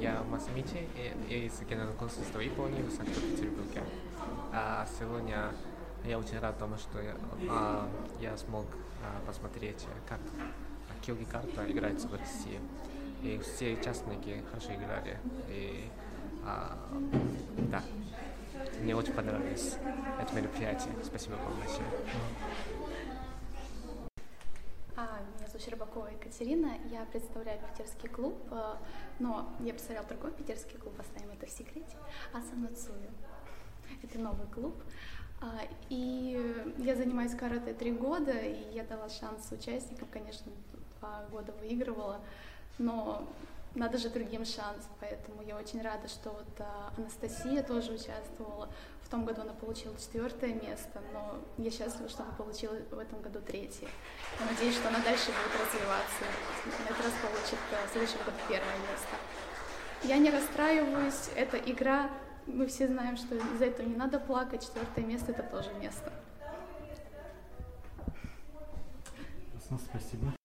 Я Масамичи из Генерального консульства Японии в Санкт-Петербурге. А сегодня я очень рад тому, что я, а, я смог а, посмотреть, как Килги карта играется в России. И все участники хорошо играли. И а, да, мне очень понравилось это мероприятие. Спасибо вам большое. Щербакова Екатерина, я представляю питерский клуб, э, но я представлял другой питерский клуб, оставим это в секрете, Асанацую. Это новый клуб. А, и я занимаюсь карате три года, и я дала шанс участникам, конечно, два года выигрывала, но надо же другим шанс, поэтому я очень рада, что вот а, Анастасия тоже участвовала. Том году она получила четвертое место, но я счастлива, что она получила в этом году третье. Я надеюсь, что она дальше будет развиваться. На этот раз получит а, в следующем году первое место. Я не расстраиваюсь, это игра, мы все знаем, что из-за этого не надо плакать, четвертое место это тоже место. Спасибо.